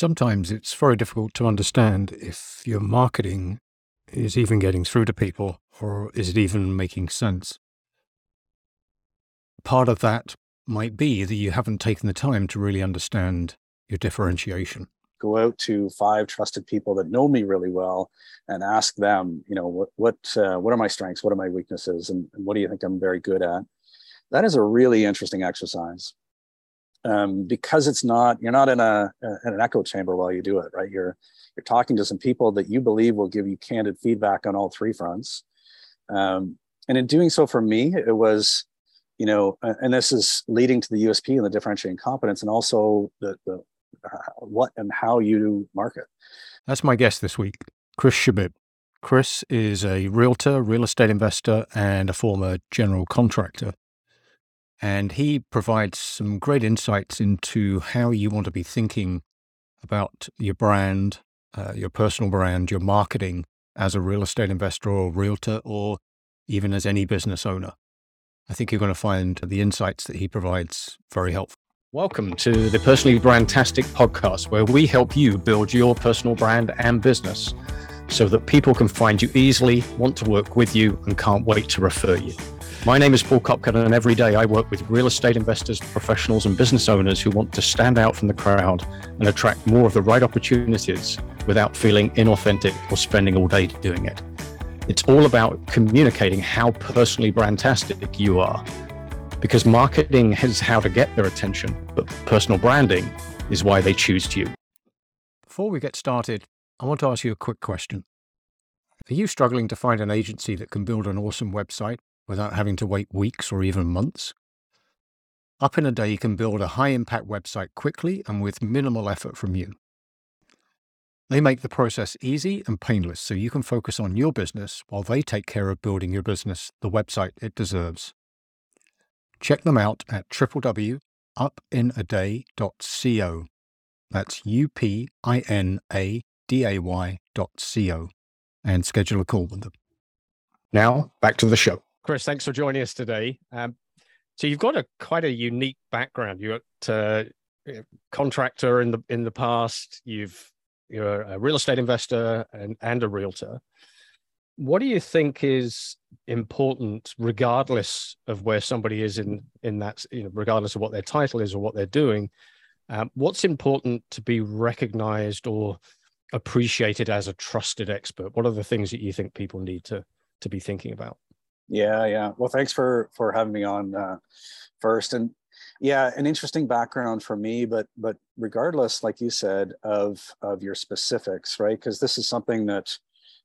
Sometimes it's very difficult to understand if your marketing is even getting through to people or is it even making sense. Part of that might be that you haven't taken the time to really understand your differentiation. Go out to five trusted people that know me really well and ask them, you know, what what uh, what are my strengths, what are my weaknesses, and, and what do you think I'm very good at? That is a really interesting exercise um, because it's not you're not in a in an echo chamber while you do it right? You're you're talking to some people that you believe will give you candid feedback on all three fronts. Um, and in doing so for me it was you know and this is leading to the usp and the differentiating competence and also the, the uh, what and how you market. That's my guest this week chris Shebib. Chris is a realtor real estate investor and a former general contractor and he provides some great insights into how you want to be thinking about your brand, uh, your personal brand, your marketing as a real estate investor or realtor, or even as any business owner. I think you're going to find the insights that he provides very helpful. Welcome to the Personally Brandtastic podcast, where we help you build your personal brand and business so that people can find you easily, want to work with you, and can't wait to refer you. My name is Paul Copcutt, and every day I work with real estate investors, professionals, and business owners who want to stand out from the crowd and attract more of the right opportunities without feeling inauthentic or spending all day doing it. It's all about communicating how personally brandtastic you are. Because marketing is how to get their attention, but personal branding is why they choose you. Before we get started, I want to ask you a quick question. Are you struggling to find an agency that can build an awesome website without having to wait weeks or even months. Up in a Day you can build a high impact website quickly and with minimal effort from you. They make the process easy and painless so you can focus on your business while they take care of building your business the website it deserves. Check them out at www.upinaday.co. That's U P I N A D A Y dot C-O and schedule a call with them. Now, back to the show. Chris, thanks for joining us today. Um, so you've got a quite a unique background. You're a uh, contractor in the in the past. You've you're a real estate investor and, and a realtor. What do you think is important, regardless of where somebody is in in that, you know, regardless of what their title is or what they're doing? Um, what's important to be recognized or appreciated as a trusted expert? What are the things that you think people need to to be thinking about? Yeah, yeah. Well, thanks for for having me on uh, first. And yeah, an interesting background for me, but but regardless, like you said, of of your specifics, right? Because this is something that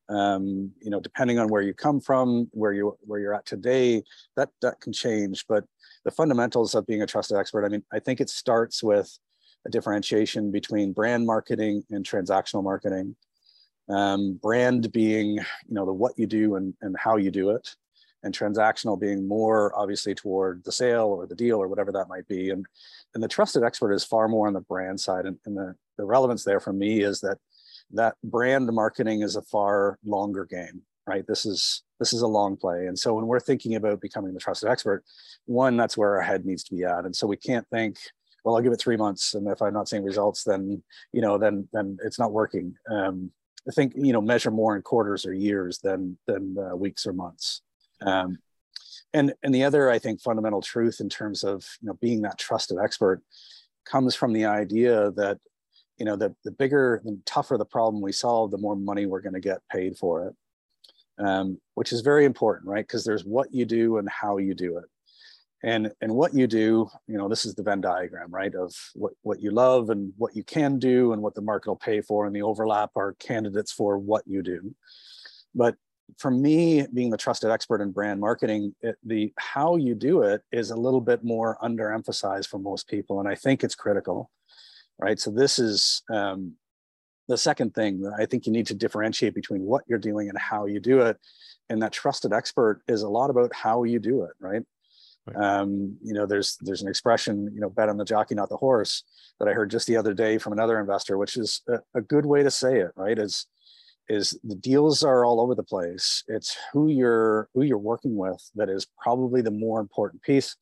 um, you know, depending on where you come from, where you where you're at today, that that can change. But the fundamentals of being a trusted expert, I mean, I think it starts with a differentiation between brand marketing and transactional marketing. Um, brand being, you know, the what you do and, and how you do it and transactional being more obviously toward the sale or the deal or whatever that might be. And, and the trusted expert is far more on the brand side. And, and the, the relevance there for me is that that brand marketing is a far longer game, right? This is this is a long play. And so when we're thinking about becoming the trusted expert, one, that's where our head needs to be at. And so we can't think, well, I'll give it three months. And if I'm not seeing results, then, you know, then, then it's not working. Um, I think, you know, measure more in quarters or years than, than uh, weeks or months. Um, and and the other, I think, fundamental truth in terms of you know being that trusted expert comes from the idea that you know the the bigger the tougher the problem we solve, the more money we're going to get paid for it. Um, which is very important, right? Because there's what you do and how you do it. And, and what you do, you know, this is the Venn diagram, right? Of what, what you love and what you can do and what the market will pay for, and the overlap are candidates for what you do. But for me, being the trusted expert in brand marketing, it, the how you do it is a little bit more underemphasized for most people, and I think it's critical, right? So this is um, the second thing that I think you need to differentiate between what you're doing and how you do it, and that trusted expert is a lot about how you do it, right? right. Um, you know, there's there's an expression, you know, bet on the jockey, not the horse, that I heard just the other day from another investor, which is a, a good way to say it, right? Is is the deals are all over the place. It's who you're who you're working with that is probably the more important piece.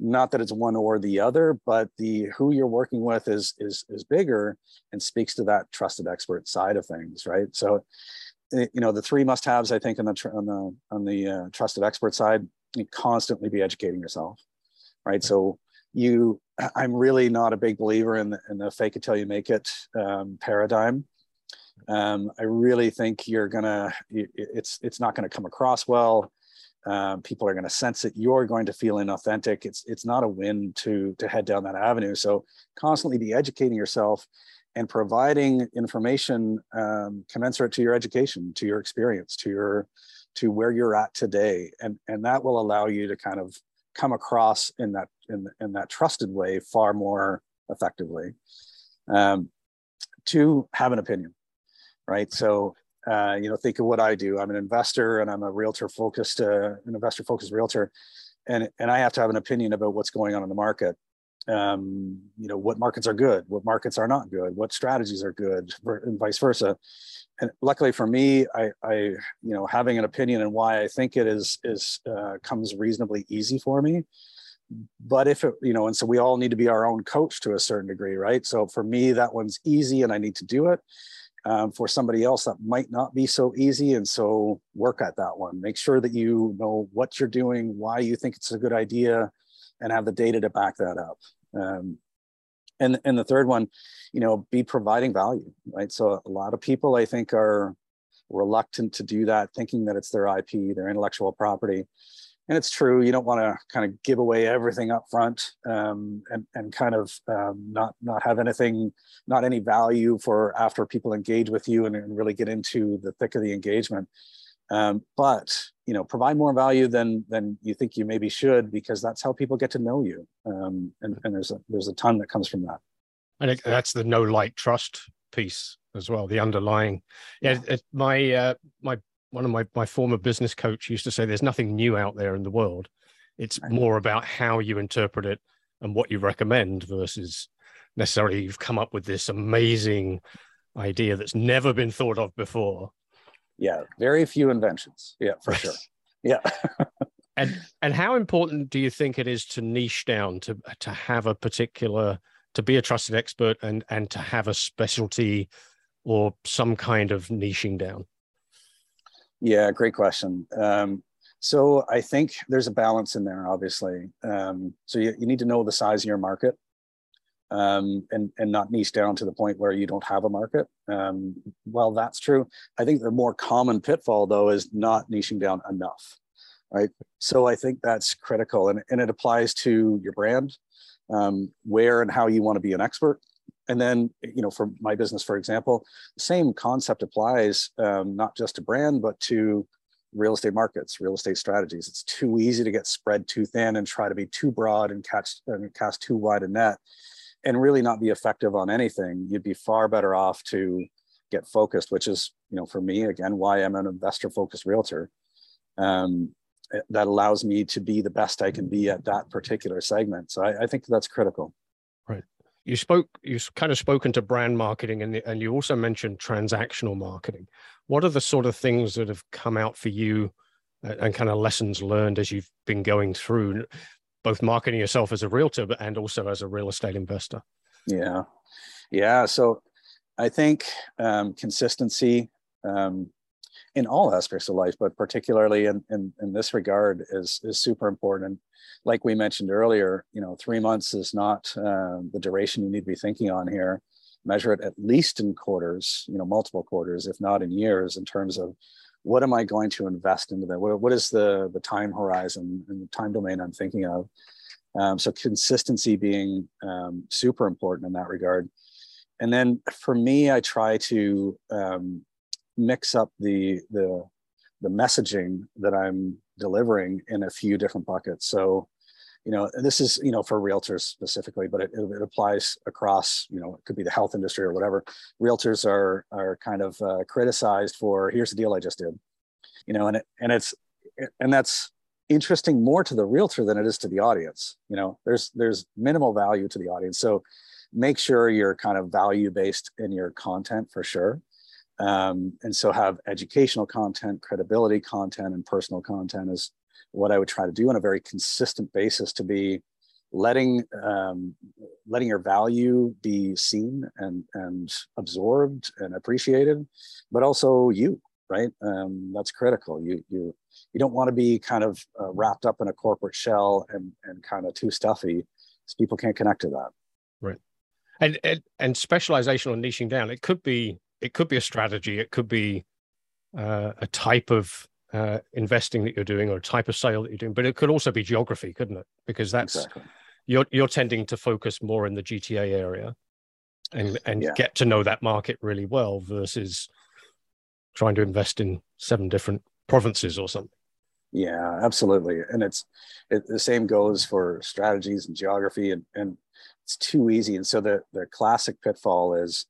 not that it's one or the other, but the who you're working with is is is bigger and speaks to that trusted expert side of things, right? So, eh, you know, the three must-haves I think on the on the on the uh, trusted expert side, you constantly be educating yourself, right? So you, I'm really not a big believer in the, in the fake it till you make it um, paradigm. Um, I really think you're gonna, it's it's not gonna come across well um, people are going to sense it. You're going to feel inauthentic. It's it's not a win to to head down that avenue. So constantly be educating yourself and providing information um, commensurate to your education, to your experience, to your to where you're at today, and and that will allow you to kind of come across in that in in that trusted way far more effectively. Um, to have an opinion, right? So uh, you know, think of what I do. I'm an investor and I'm a realtor focused, uh, an investor focused realtor, and and I have to have an opinion about what's going on in the market. Um, you know, what markets are good, what markets are not good, what strategies are good, and vice versa. And luckily for me, I, I you know, having an opinion and why I think it is is uh, comes reasonably easy for me. But if it, you know, and so we all need to be our own coach to a certain degree, right? So for me, that one's easy, and I need to do it um, for somebody else that might not be so easy. And so work at that one. Make sure that you know what you're doing why you think it's a good idea and have the data to back that up. Um, and and the third one you know be providing value right? So a lot of people i think are reluctant to do that thinking that it's their ip their intellectual property and it's true you don't want to kind of give away everything up front um, and, and kind of um, not not have anything not any value for after people engage with you and, and really get into the thick of the engagement. Um, but you know provide more value than than you think you maybe should because that's how people get to know you. Um, and, and there's a there's a ton that comes from that. And that's the no like trust piece as well the underlying. Yeah, yeah. It, my uh, my one of my, my former business coach used to say there's nothing new out there in the world. It's right. more about how you interpret it and what you recommend versus necessarily you've come up with this amazing idea that's never been thought of before. Yeah very few inventions. Yeah for sure. Yeah. And and how important do you think it is to niche down to to have a particular to be a trusted expert and and to have a specialty or some kind of niching down yeah, great question. Um, so I think there's a balance in there, obviously. Um, so you, you need to know the size of your market um, and, and not niche down to the point where you don't have a market. Um, well, that's true. I think the more common pitfall, though, is not niching down enough, right? So I think that's critical. And, and it applies to your brand, um, where and how you want to be an expert, and then you know for my business for example the same concept applies um, not just to brand but to real estate markets real estate strategies. It's too easy to get spread too thin and try to be too broad and catch and cast too wide a net and really not be effective on anything. You'd be far better off to get focused which is you know for me again why i'm an investor focused realtor. Um, that allows me to be the best i can be at that particular segment. So I, I think that's critical you spoke you've kind of spoken to brand marketing and, and you also mentioned transactional marketing. What are the sort of things that have come out for you and, and kind of lessons learned as you've been going through both marketing yourself as a realtor but, and also as a real estate investor? Yeah. Yeah so i think um, consistency um, in all aspects of life but particularly in, in, in this regard is is super important And like we mentioned earlier, you know, three months is not uh, the duration you need to be thinking on here. Measure it at least in quarters, you know, multiple quarters, if not in years, in terms of what am I going to invest into that? What, what is the the time horizon and the time domain I'm thinking of? Um, so consistency being um, super important in that regard. And then for me, I try to um, mix up the the the messaging that I'm delivering in a few different buckets. So you know, this is, you know, for realtors specifically, but it, it, applies across, you know, it could be the health industry or whatever. Realtors are, are kind of uh, criticized for, here's the deal I just did, you know, and it, and it's, and that's interesting more to the realtor than it is to the audience. You know, there's, there's minimal value to the audience. So make sure you're kind of value based in your content for sure. Um, and so have educational content, credibility content, and personal content is what I would try to do on a very consistent basis to be letting um, letting your value be seen and and absorbed and appreciated, but also you, right? Um, that's critical. You you you don't want to be kind of uh, wrapped up in a corporate shell and and kind of too stuffy, people can't connect to that. Right. And, and and specialization or niching down, it could be it could be a strategy, it could be uh, a type of uh, investing that you're doing or a type of sale that you're doing, but it could also be geography, couldn't it? Because that's exactly. you're you're tending to focus more in the GTA area and and yeah. get to know that market really well versus trying to invest in seven different provinces or something. Yeah, absolutely. And it's it, the same goes for strategies and geography and, and it's too easy. And so the, the classic pitfall is,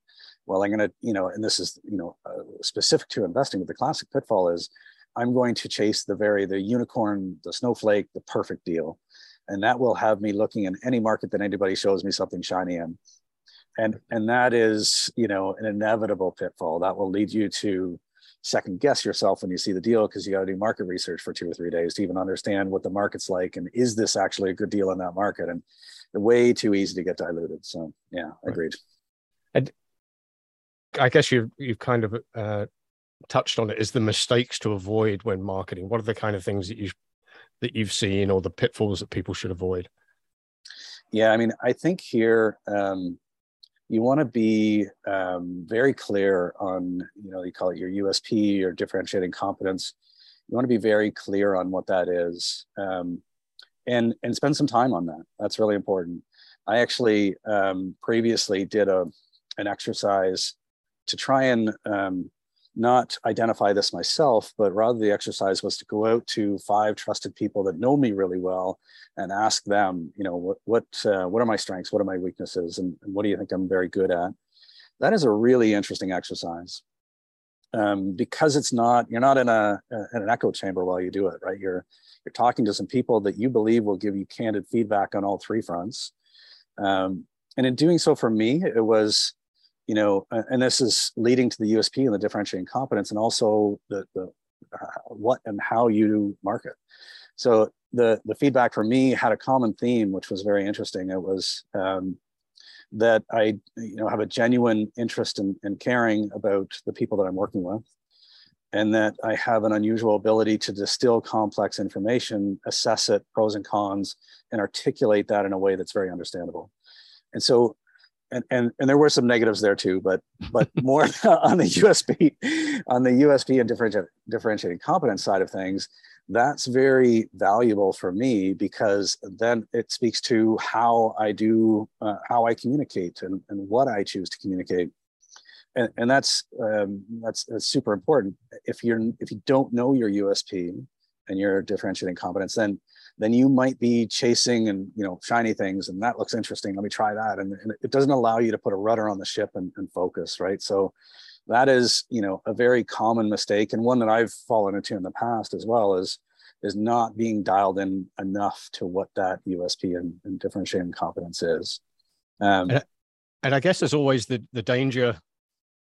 well, I'm going to, you know, and this is, you know, uh, specific to investing, but the classic pitfall is I'm going to chase the very, the unicorn, the snowflake, the perfect deal. And that will have me looking in any market that anybody shows me something shiny in. And, and that is, you know, an inevitable pitfall. That will lead you to second guess yourself when you see the deal because you got to do market research for two or three days to even understand what the market's like and is this actually a good deal in that market? And way too easy to get diluted. So yeah agreed. and i guess you've you've kind of uh, touched on it is the mistakes to avoid when marketing what are the kind of things that you that you've seen or the pitfalls that people should avoid yeah i mean i think here um, you want to be um, very clear on, you know, you call it your USP or differentiating competence. You want to be very clear on what that is, um, and and spend some time on that. That's really important. I actually um, previously did a an exercise to try and um, not identify this myself, but rather the exercise was to go out to five trusted people that know me really well and ask them, you know, what what uh, what are my strengths, what are my weaknesses, and, and, what do you think I'm very good at? That is a really interesting exercise um, because it's not you're not in a in an echo chamber while you do it, right? You're you're talking to some people that you believe will give you candid feedback on all three fronts, um, and in doing so, for me, it was you know, and this is leading to the USP and the differentiating competence, and also the the uh, what and how you do market. So the the feedback for me had a common theme, which was very interesting. It was um, that I you know have a genuine interest in, in caring about the people that I'm working with, and that I have an unusual ability to distill complex information, assess it, pros and cons, and articulate that in a way that's very understandable. And so and, and and there were some negatives there too, but but more on the USP, on the USP and differentiating differentiating competence side of things, that's very valuable for me because then it speaks to how I do uh, how I communicate and, and what I choose to communicate, and and that's um, that's that's super important. If you're if you don't know your USP and your differentiating competence, then then you might be chasing and you know shiny things and that looks interesting. Let me try that. And, and it doesn't allow you to put a rudder on the ship and, and, focus right? So that is you know a very common mistake and one that i've fallen into in the past as well is is not being dialed in enough to what that usp and, and differentiating competence is. Um, and, and i guess there's always the the danger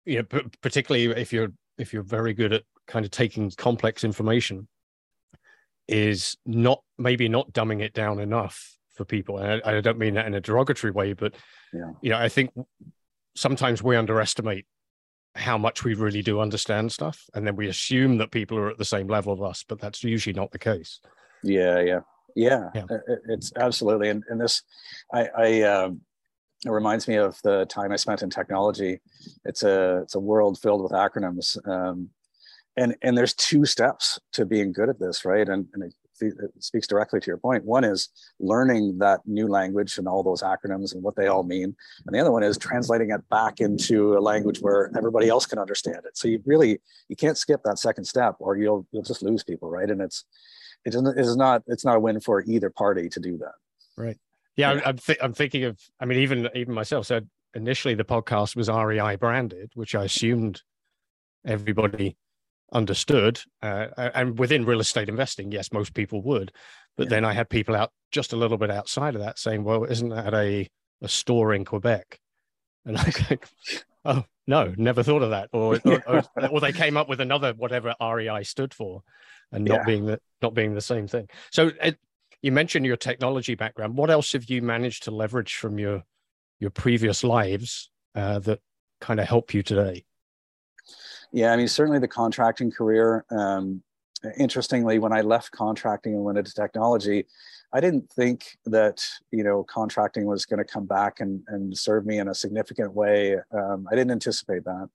you know particularly if you're if you're very good at kind of taking complex information is not maybe not dumbing it down enough for people. And I, I don't mean that in a derogatory way, but yeah. you know, I think sometimes we underestimate how much we really do understand stuff, and then we assume that people are at the same level of us, but that's usually not the case. Yeah, yeah, yeah. yeah. It's absolutely, and, and this, I, I um, it reminds me of the time I spent in technology. It's a it's a world filled with acronyms. Um, and and there's two steps to being good at this right? And, and it, it, speaks directly to your point. One is learning that new language and all those acronyms and what they all mean. And the other one is translating it back into a language where everybody else can understand it. So you really you can't skip that second step or you'll you'll just lose people right? And it's it doesn't it's not it's not a win for either party to do that. Right. Yeah, yeah. I'm, th- I'm thinking of i mean even even myself. So initially the podcast was rei branded which i assumed everybody understood uh, and within real estate investing yes most people would but yeah. then i had people out just a little bit outside of that saying well isn't that a, a store in quebec and i go oh no never thought of that or, yeah. or, or, or, they came up with another whatever rei stood for and not yeah. being the not being the same thing so it, you mentioned your technology background. What else have you managed to leverage from your your previous lives uh, that kind of help you today? Yeah, I mean, certainly the contracting career. Um, interestingly, when I left contracting and went into technology, I didn't think that you know contracting was going to come back and, and serve me in a significant way. Um, I didn't anticipate that,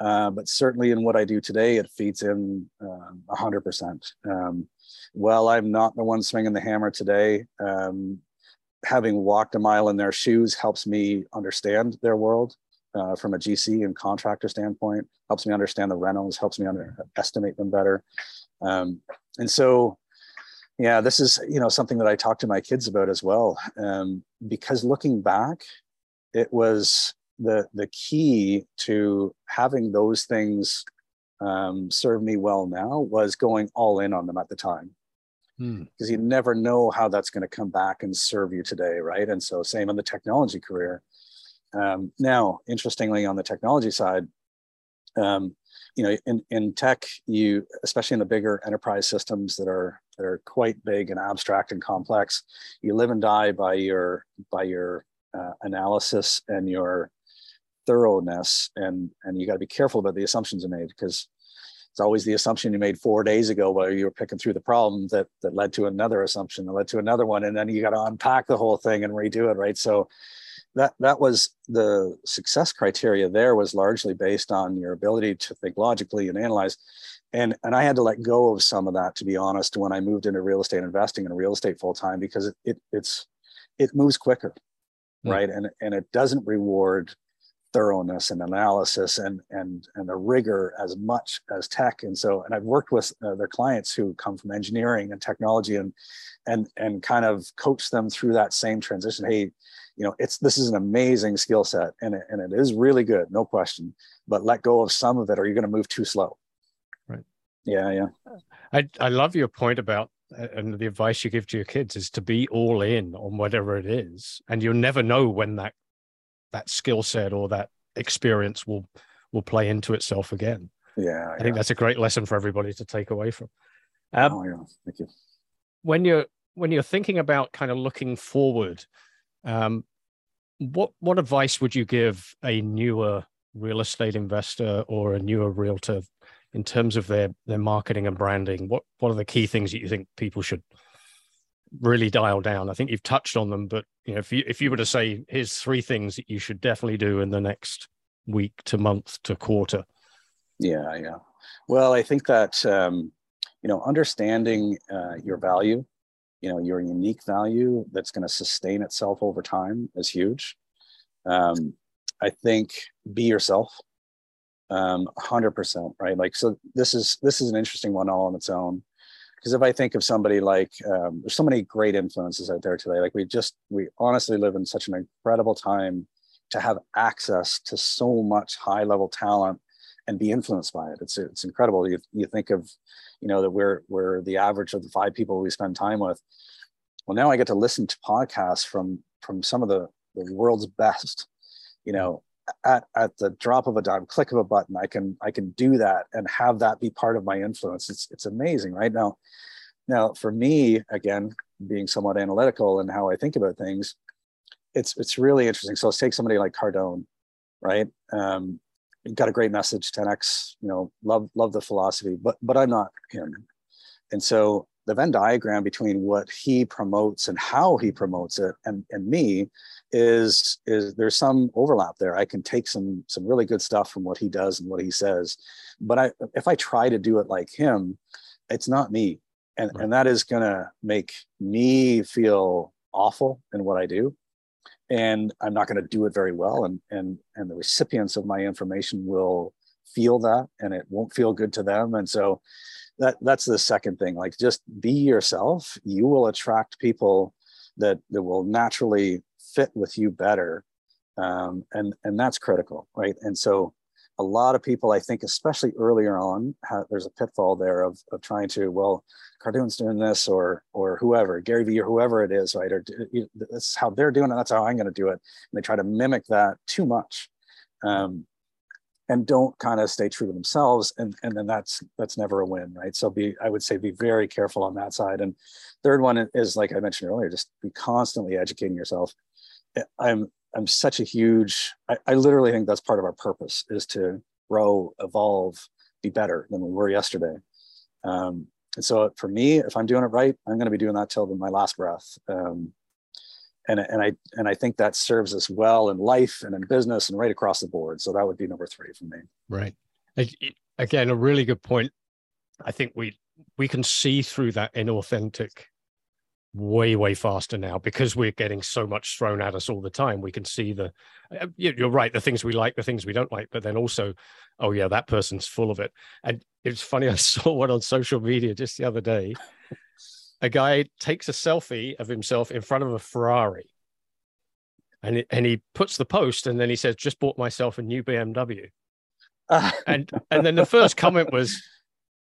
uh, but certainly in what I do today, it feeds in um, a hundred percent. Um, well, I'm not the one swinging the hammer today. Um, having walked a mile in their shoes helps me understand their world uh, from a GC and contractor standpoint. Helps me understand the rentals. Helps me under, estimate them better. Um, and so yeah this is you know something that i talk to my kids about as well um, because looking back it was the the key to having those things um, serve me well now was going all in on them at the time because hmm. you never know how that's going to come back and serve you today right and so same in the technology career um, now interestingly on the technology side um, you know in, in tech you especially in the bigger enterprise systems that are that are quite big and abstract and complex you live and die by your by your uh, analysis and your thoroughness. And and you got to be careful about the assumptions you made because it's always the assumption you made four days ago while you were picking through the problem that that led to another assumption that led to another one and then you got to unpack the whole thing and redo it right? So that that was the success criteria there was largely based on your ability to think logically and analyze and and i had to let go of some of that to be honest when i moved into real estate investing in real estate full time because it, it it's it moves quicker mm. right and and it doesn't reward thoroughness and analysis and and and the rigor as much as tech. And so and i've worked with uh, their clients who come from engineering and technology and and and kind of coach them through that same transition. Hey you know it's this is an amazing skill set and it, and it is really good no question but let go of some of it or you're going to move too slow. Right. Yeah yeah. I i love your point about uh, and the advice you give to your kids is to be all in on whatever it is and you'll never know when that that skill set or that experience will will play into itself again. Yeah i think that's a great lesson for everybody to take away from. Um, oh yeah. Thank you. when you're when you're thinking about kind of looking forward um, what what advice would you give a newer real estate investor or a newer realtor in terms of their their marketing and branding? What what are the key things that you think people should really dial down? I think you've touched on them, but you know, if you if you were to say here's three things that you should definitely do in the next week to month to quarter. Yeah, yeah. Well, I think that um, you know understanding uh, your value you know your unique value that's going to sustain itself over time is huge um, i think be yourself um, 100% right like so this is this is an interesting one all on its own because if i think of somebody like um, there's so many great influences out there today. Like we just we honestly live in such an incredible time to have access to so much high level talent and be influenced by it. It's it's incredible. You, you think of you know that we're we're the average of the five people we spend time with. Well now i get to listen to podcasts from from some of the the world's best you know at, at the drop of a dime click of a button i can i can do that and have that be part of my influence. It's it's amazing right? Now now for me again being somewhat analytical and how i think about things it's it's really interesting. So let's take somebody like cardone right? Um, got a great message 10x you know love love the philosophy but but i'm not him. And so the venn diagram between what he promotes and how he promotes it and and me is is there's some overlap there i can take some some really good stuff from what he does and what he says but i if i try to do it like him it's not me and right. and that is going to make me feel awful in what i do and I'm not going to do it very well. And and and the recipients of my information will feel that, and it won't feel good to them. And so that that's the second thing. Like just be yourself. You will attract people that that will naturally fit with you better, um, and and that's critical, right? And so a lot of people, I think, especially earlier on, there's a pitfall there of, of trying to, well, Cardone's doing this or or whoever, Gary Vee or whoever it is, right? Or that's how they're doing it. That's how I'm going to do it. And they try to mimic that too much. Um, and don't kind of stay true to themselves and and then that's that's never a win right so be i would say be very careful on that side and third one is like i mentioned earlier just be constantly educating yourself i'm i'm such a huge i, I literally think that's part of our purpose is to grow evolve be better than we were yesterday um, and so for me if i'm doing it right i'm going to be doing that till my last breath um, and, and I and I think that serves us well in life and in business and right across the board. So that would be number three for me. Right. Again, a really good point. I think we we can see through that inauthentic way way faster now because we're getting so much thrown at us all the time we can see the uh, you're right the things we like the things we don't like but then also oh yeah that person's full of it and it's funny i saw one on social media just the other day a guy takes a selfie of himself in front of a Ferrari. And, it, and he puts the post and then he says, just bought myself a new BMW. and and then the first comment was,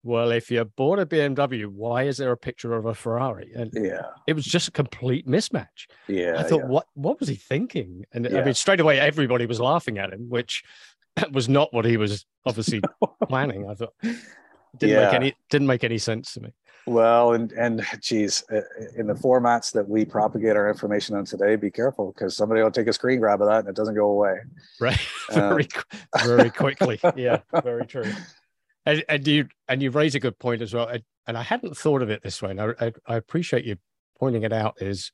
well, if you bought a BMW, why is there a picture of a Ferrari? And yeah, it was just a complete mismatch. Yeah. I thought, yeah. what what was he thinking? And Yeah. I mean, straight away everybody was laughing at him, which was not what he was obviously planning. I thought didn't make any didn't make any sense to me. Well, and and geez, in the formats that we propagate our information on today, be careful because somebody will take a screen grab of that and it doesn't go away. right Uh, very very quickly yeah very true and, and you and you raise a good point as well and, and i hadn't thought of it this way and I, I, I appreciate you pointing it out is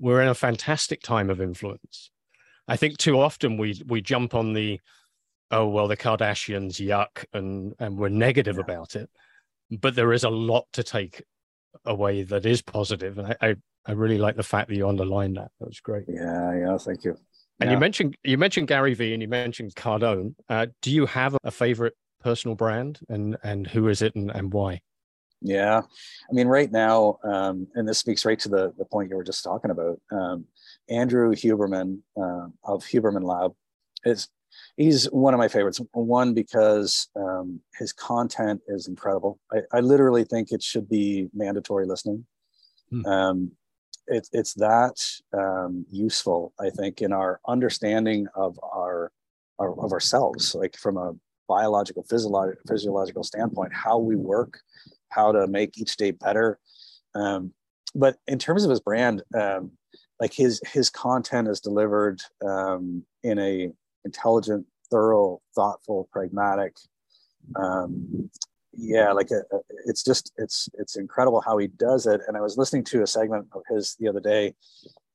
we're in a fantastic time of influence i think too often we we jump on the oh well the kardashians yuck and and we're negative Yeah. about it but there is a lot to take away that is positive and i i, I really like the fact that you underlined that that was great Yeah, yeah. Thank you. and Yeah. you mentioned you mentioned Gary Vee and you mentioned Cardone. Uh, do you have a favorite personal brand and and who is it and, and why? Yeah, I mean, right now, um, and this speaks right to the the point you were just talking about. Um, Andrew Huberman uh, of Huberman Lab is he's one of my favorites. One because um, his content is incredible. I, I literally think it should be mandatory listening. Hmm. Um, it, it's that um, useful, I think, in our understanding of our, our of ourselves, like from a biological, physiological, physiological standpoint, how we work, how to make each day better. Um, but in terms of his brand, um, like his his content is delivered um, in a intelligent, thorough, thoughtful, pragmatic. Um, yeah, like a, a- it's just it's it's incredible how he does it. And I was listening to a segment of his the other day,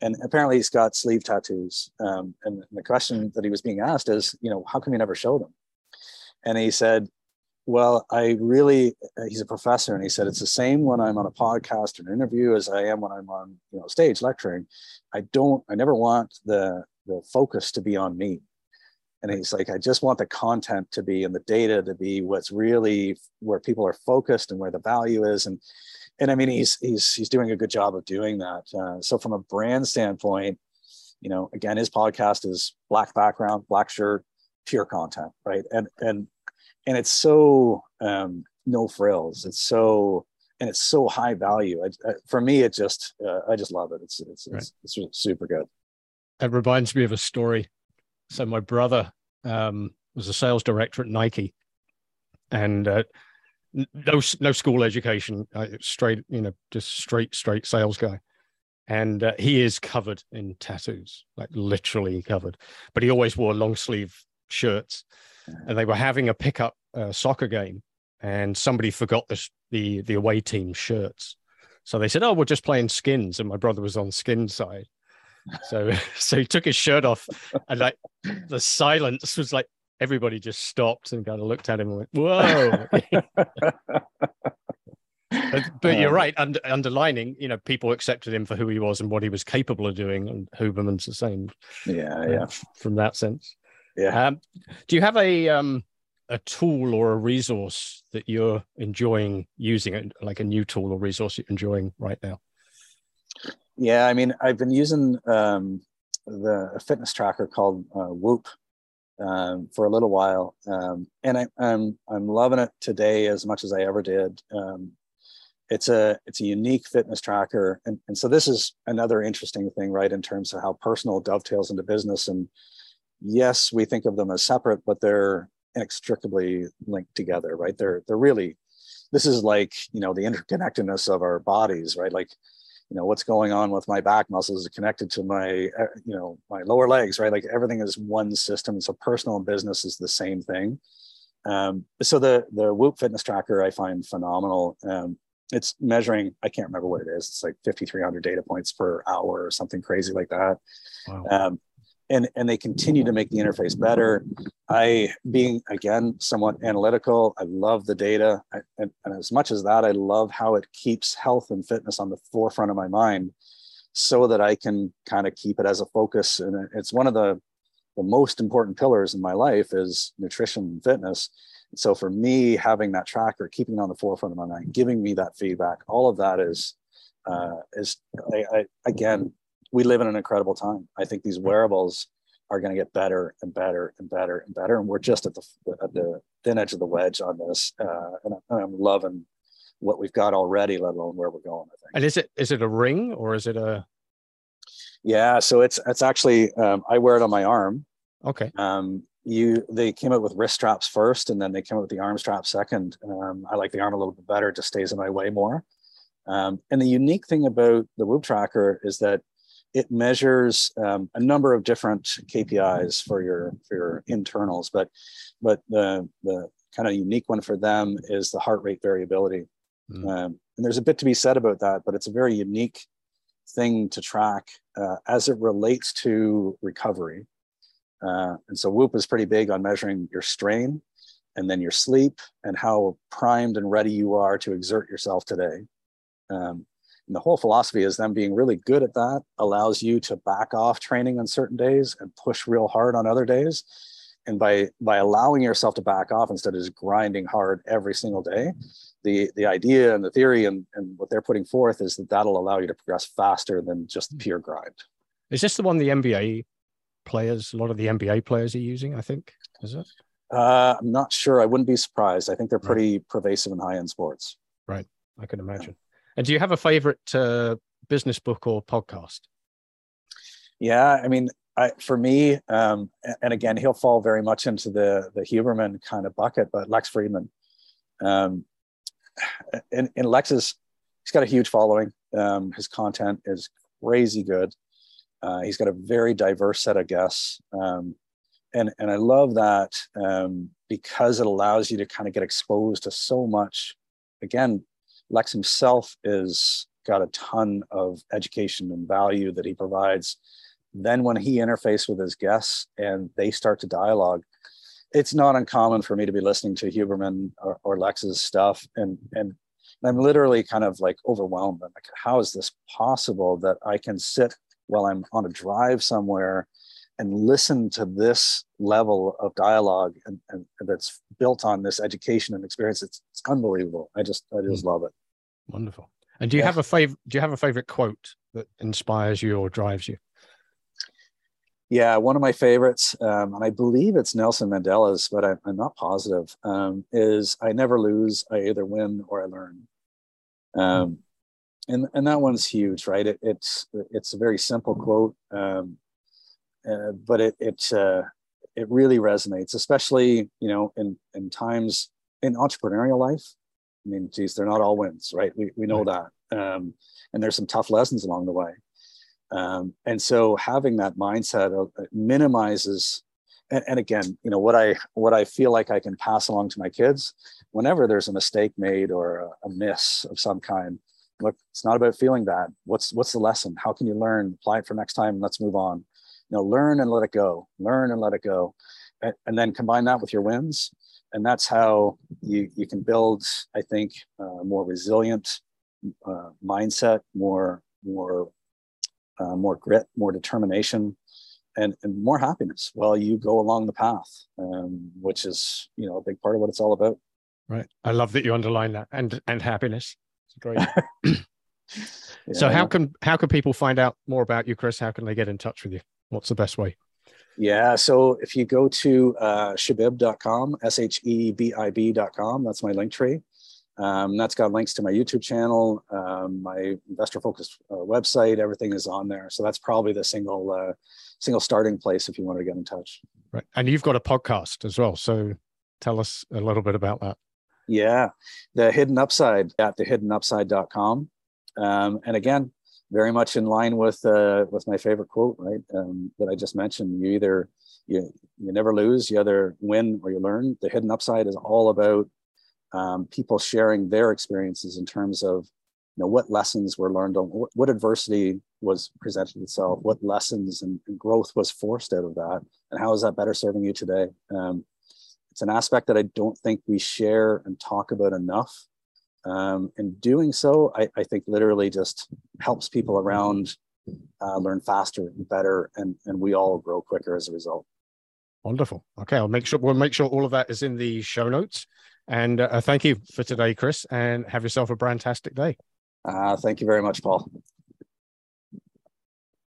and apparently he's got sleeve tattoos. Um, and the question that he was being asked is, you know, how come you never show them? And he said, well, I really, uh, he's a professor, and he said it's the same when I'm on a podcast or an interview as I am when I'm on, you know, stage lecturing. I don't, I never want the the focus to be on me. And he's like, I just want the content to be and the data to be what's really where people are focused and where the value is. And and I mean, he's he's he's doing a good job of doing that. Uh, so from a brand standpoint, you know, again, his podcast is black background, black shirt, pure content, right? And and and it's so um, no frills. It's so and it's so high value. I, I, for me, it just uh, I just love it. It's it's it's, it's super good. It reminds me of a story. So my brother um, was a sales director at Nike, and uh, no no school education, uh, straight you know just straight straight sales guy, and uh, he is covered in tattoos, like literally covered. But he always wore long sleeve shirts, and they were having a pickup uh, soccer game, and somebody forgot the the the away team shirts, so they said, "Oh, we're just playing skins," and my brother was on skin side. So, so he took his shirt off, and like the silence was like everybody just stopped and kind of looked at him and went, "Whoa!" but, but you're Um, right. Under, underlining, you know, people accepted him for who he was and what he was capable of doing, and Huberman's the same. Yeah, yeah, From that sense. Yeah. Um, do you have a um a tool or a resource that you're enjoying using, like a new tool or resource you're enjoying right now? yeah. I mean, I've been using um, the fitness tracker called uh, Whoop um, for a little while, um, and I, I'm I'm loving it today as much as I ever did. Um, it's a it's a unique fitness tracker, and and so this is another interesting thing, right? In terms of how personal dovetails into business, and yes, we think of them as separate, but they're inextricably linked together, right? They're they're really this is like you know the interconnectedness of our bodies, right? Like you know what's going on with my back muscles is connected to my uh, you know my lower legs, right? Like everything is one system. So personal and business is the same thing. Um, so the the Whoop fitness tracker I find phenomenal. Um, it's measuring i can't remember what it is it's like 5300 data points per hour or something crazy like that wow. um, and and they continue to make the interface better. I being again somewhat analytical i love the data. I, and, and as much as that i love how it keeps health and fitness on the forefront of my mind so that i can kind of keep it as a focus. And it's one of the the most important pillars in my life is nutrition and fitness. So for me, having that tracker, keeping it on the forefront of my mind, giving me that feedback, all of that is uh, is I, I, again, we live in an incredible time. I think these wearables are going to get better and better and better and better, and we're just at the at the thin edge of the wedge on this. Uh, and I'm loving what we've got already, let alone where we're going. I think. And is it is it a ring or is it a? Yeah, so it's it's actually um, I wear it on my arm. Okay. Um, you they came out with wrist straps first and then they came out with the arm strap second um, i like the arm a little bit better it just stays in my way more um, and the unique thing about the whoop tracker is that it measures um, a number of different kpis for your for your internals but but the the kind of unique one for them is the heart rate variability mm. and there's a bit to be said about that but it's a very unique thing to track uh, as it relates to recovery uh, and so Whoop is pretty big on measuring your strain and then your sleep and how primed and ready you are to exert yourself today. Um, and the whole philosophy is them being really good at that allows you to back off training on certain days and push real hard on other days. And by by allowing yourself to back off instead of just grinding hard every single day, the the idea and the theory and, and what they're putting forth is that that'll allow you to progress faster than just pure grind. Is this the one the NBA players, a lot of the NBA players are using, I think. Is it? Uh, I'm not sure. I wouldn't be surprised. I think they're pretty right. pervasive in high end sports. Right. I can imagine. And do you have a favorite uh, business book or podcast? Yeah. I mean, I, for me, um, and again, he'll fall very much into the the Huberman kind of bucket, but Lex Fridman, Um, and, and Lex is, he's got a huge following. Um, his content is crazy good. Uh, he's got a very diverse set of guests. Um, and, and I love that um, because it allows you to kind of get exposed to so much. Again, Lex himself is got a ton of education and value that he provides. Then when he interfaces with his guests and they start to dialogue, it's not uncommon for me to be listening to Huberman or, or Lex's stuff and and I'm literally kind of like overwhelmed. I'm like, how is this possible that I can sit while I'm on a drive somewhere and listen to this level of dialogue and, and, that's built on this education and experience. It's, it's unbelievable. I just, I just mm. love it. Wonderful. And do you yeah. have a favorite, do you have a favorite quote that inspires you or drives you? Yeah, one of my favorites, um, and I believe it's Nelson Mandela's, but I, am not positive, um, is I never lose, I either win or I learn. Um, and and that one's huge, right? It, it's it's a very simple quote, um, uh, but it it uh, it really resonates, especially you know in in times in entrepreneurial life. I mean, geez, they're not all wins, right? We we know right. that, um, and there's some tough lessons along the way. Um, and so having that mindset of, uh, minimizes and, and, again you know what i what i feel like i can pass along to my kids whenever there's a mistake made or a, a miss of some kind look it's not about feeling bad. What's what's the lesson? How can you learn? Apply it for next time. Let's move on. You know learn and let it go. Learn and let it go. And, and then combine that with your wins and that's how you you can build i think a more resilient uh, mindset more more uh, more grit more determination and, and more happiness while you go along the path um, which is you know a big part of what it's all about right i love that you underline that and and happiness It's great. so how can how can people find out more about you, Chris? How can they get in touch with you? What's the best way? Yeah, so if you go to uh, shebib.com, S H E B I B.com, that's my link tree. Um, that's got links to my YouTube channel, um, my investor focused uh, website. Everything is on there. So that's probably the single uh, single starting place if you want to get in touch. Right, and you've got a podcast as well. So tell us a little bit about that. Yeah, the hidden upside at the thehiddenupside.com. Um, and again, very much in line with uh, with my favorite quote, right? Um, that I just mentioned. You either you you never lose, you either win or you learn. The hidden upside is all about um, people sharing their experiences in terms of you know what lessons were learned on what, what adversity was presented itself, what lessons and, and, growth was forced out of that, and how is that better serving you today? Um, it's an aspect that I don't think we share and talk about enough. Um, and doing so, I, I, think literally just helps people around uh, learn faster and better, and, and we all grow quicker as a result. Wonderful. Okay, I'll make sure we'll make sure all of that is in the show notes. And uh, thank you for today, Chris, and have yourself a fantastic day. Uh, thank you very much, Paul.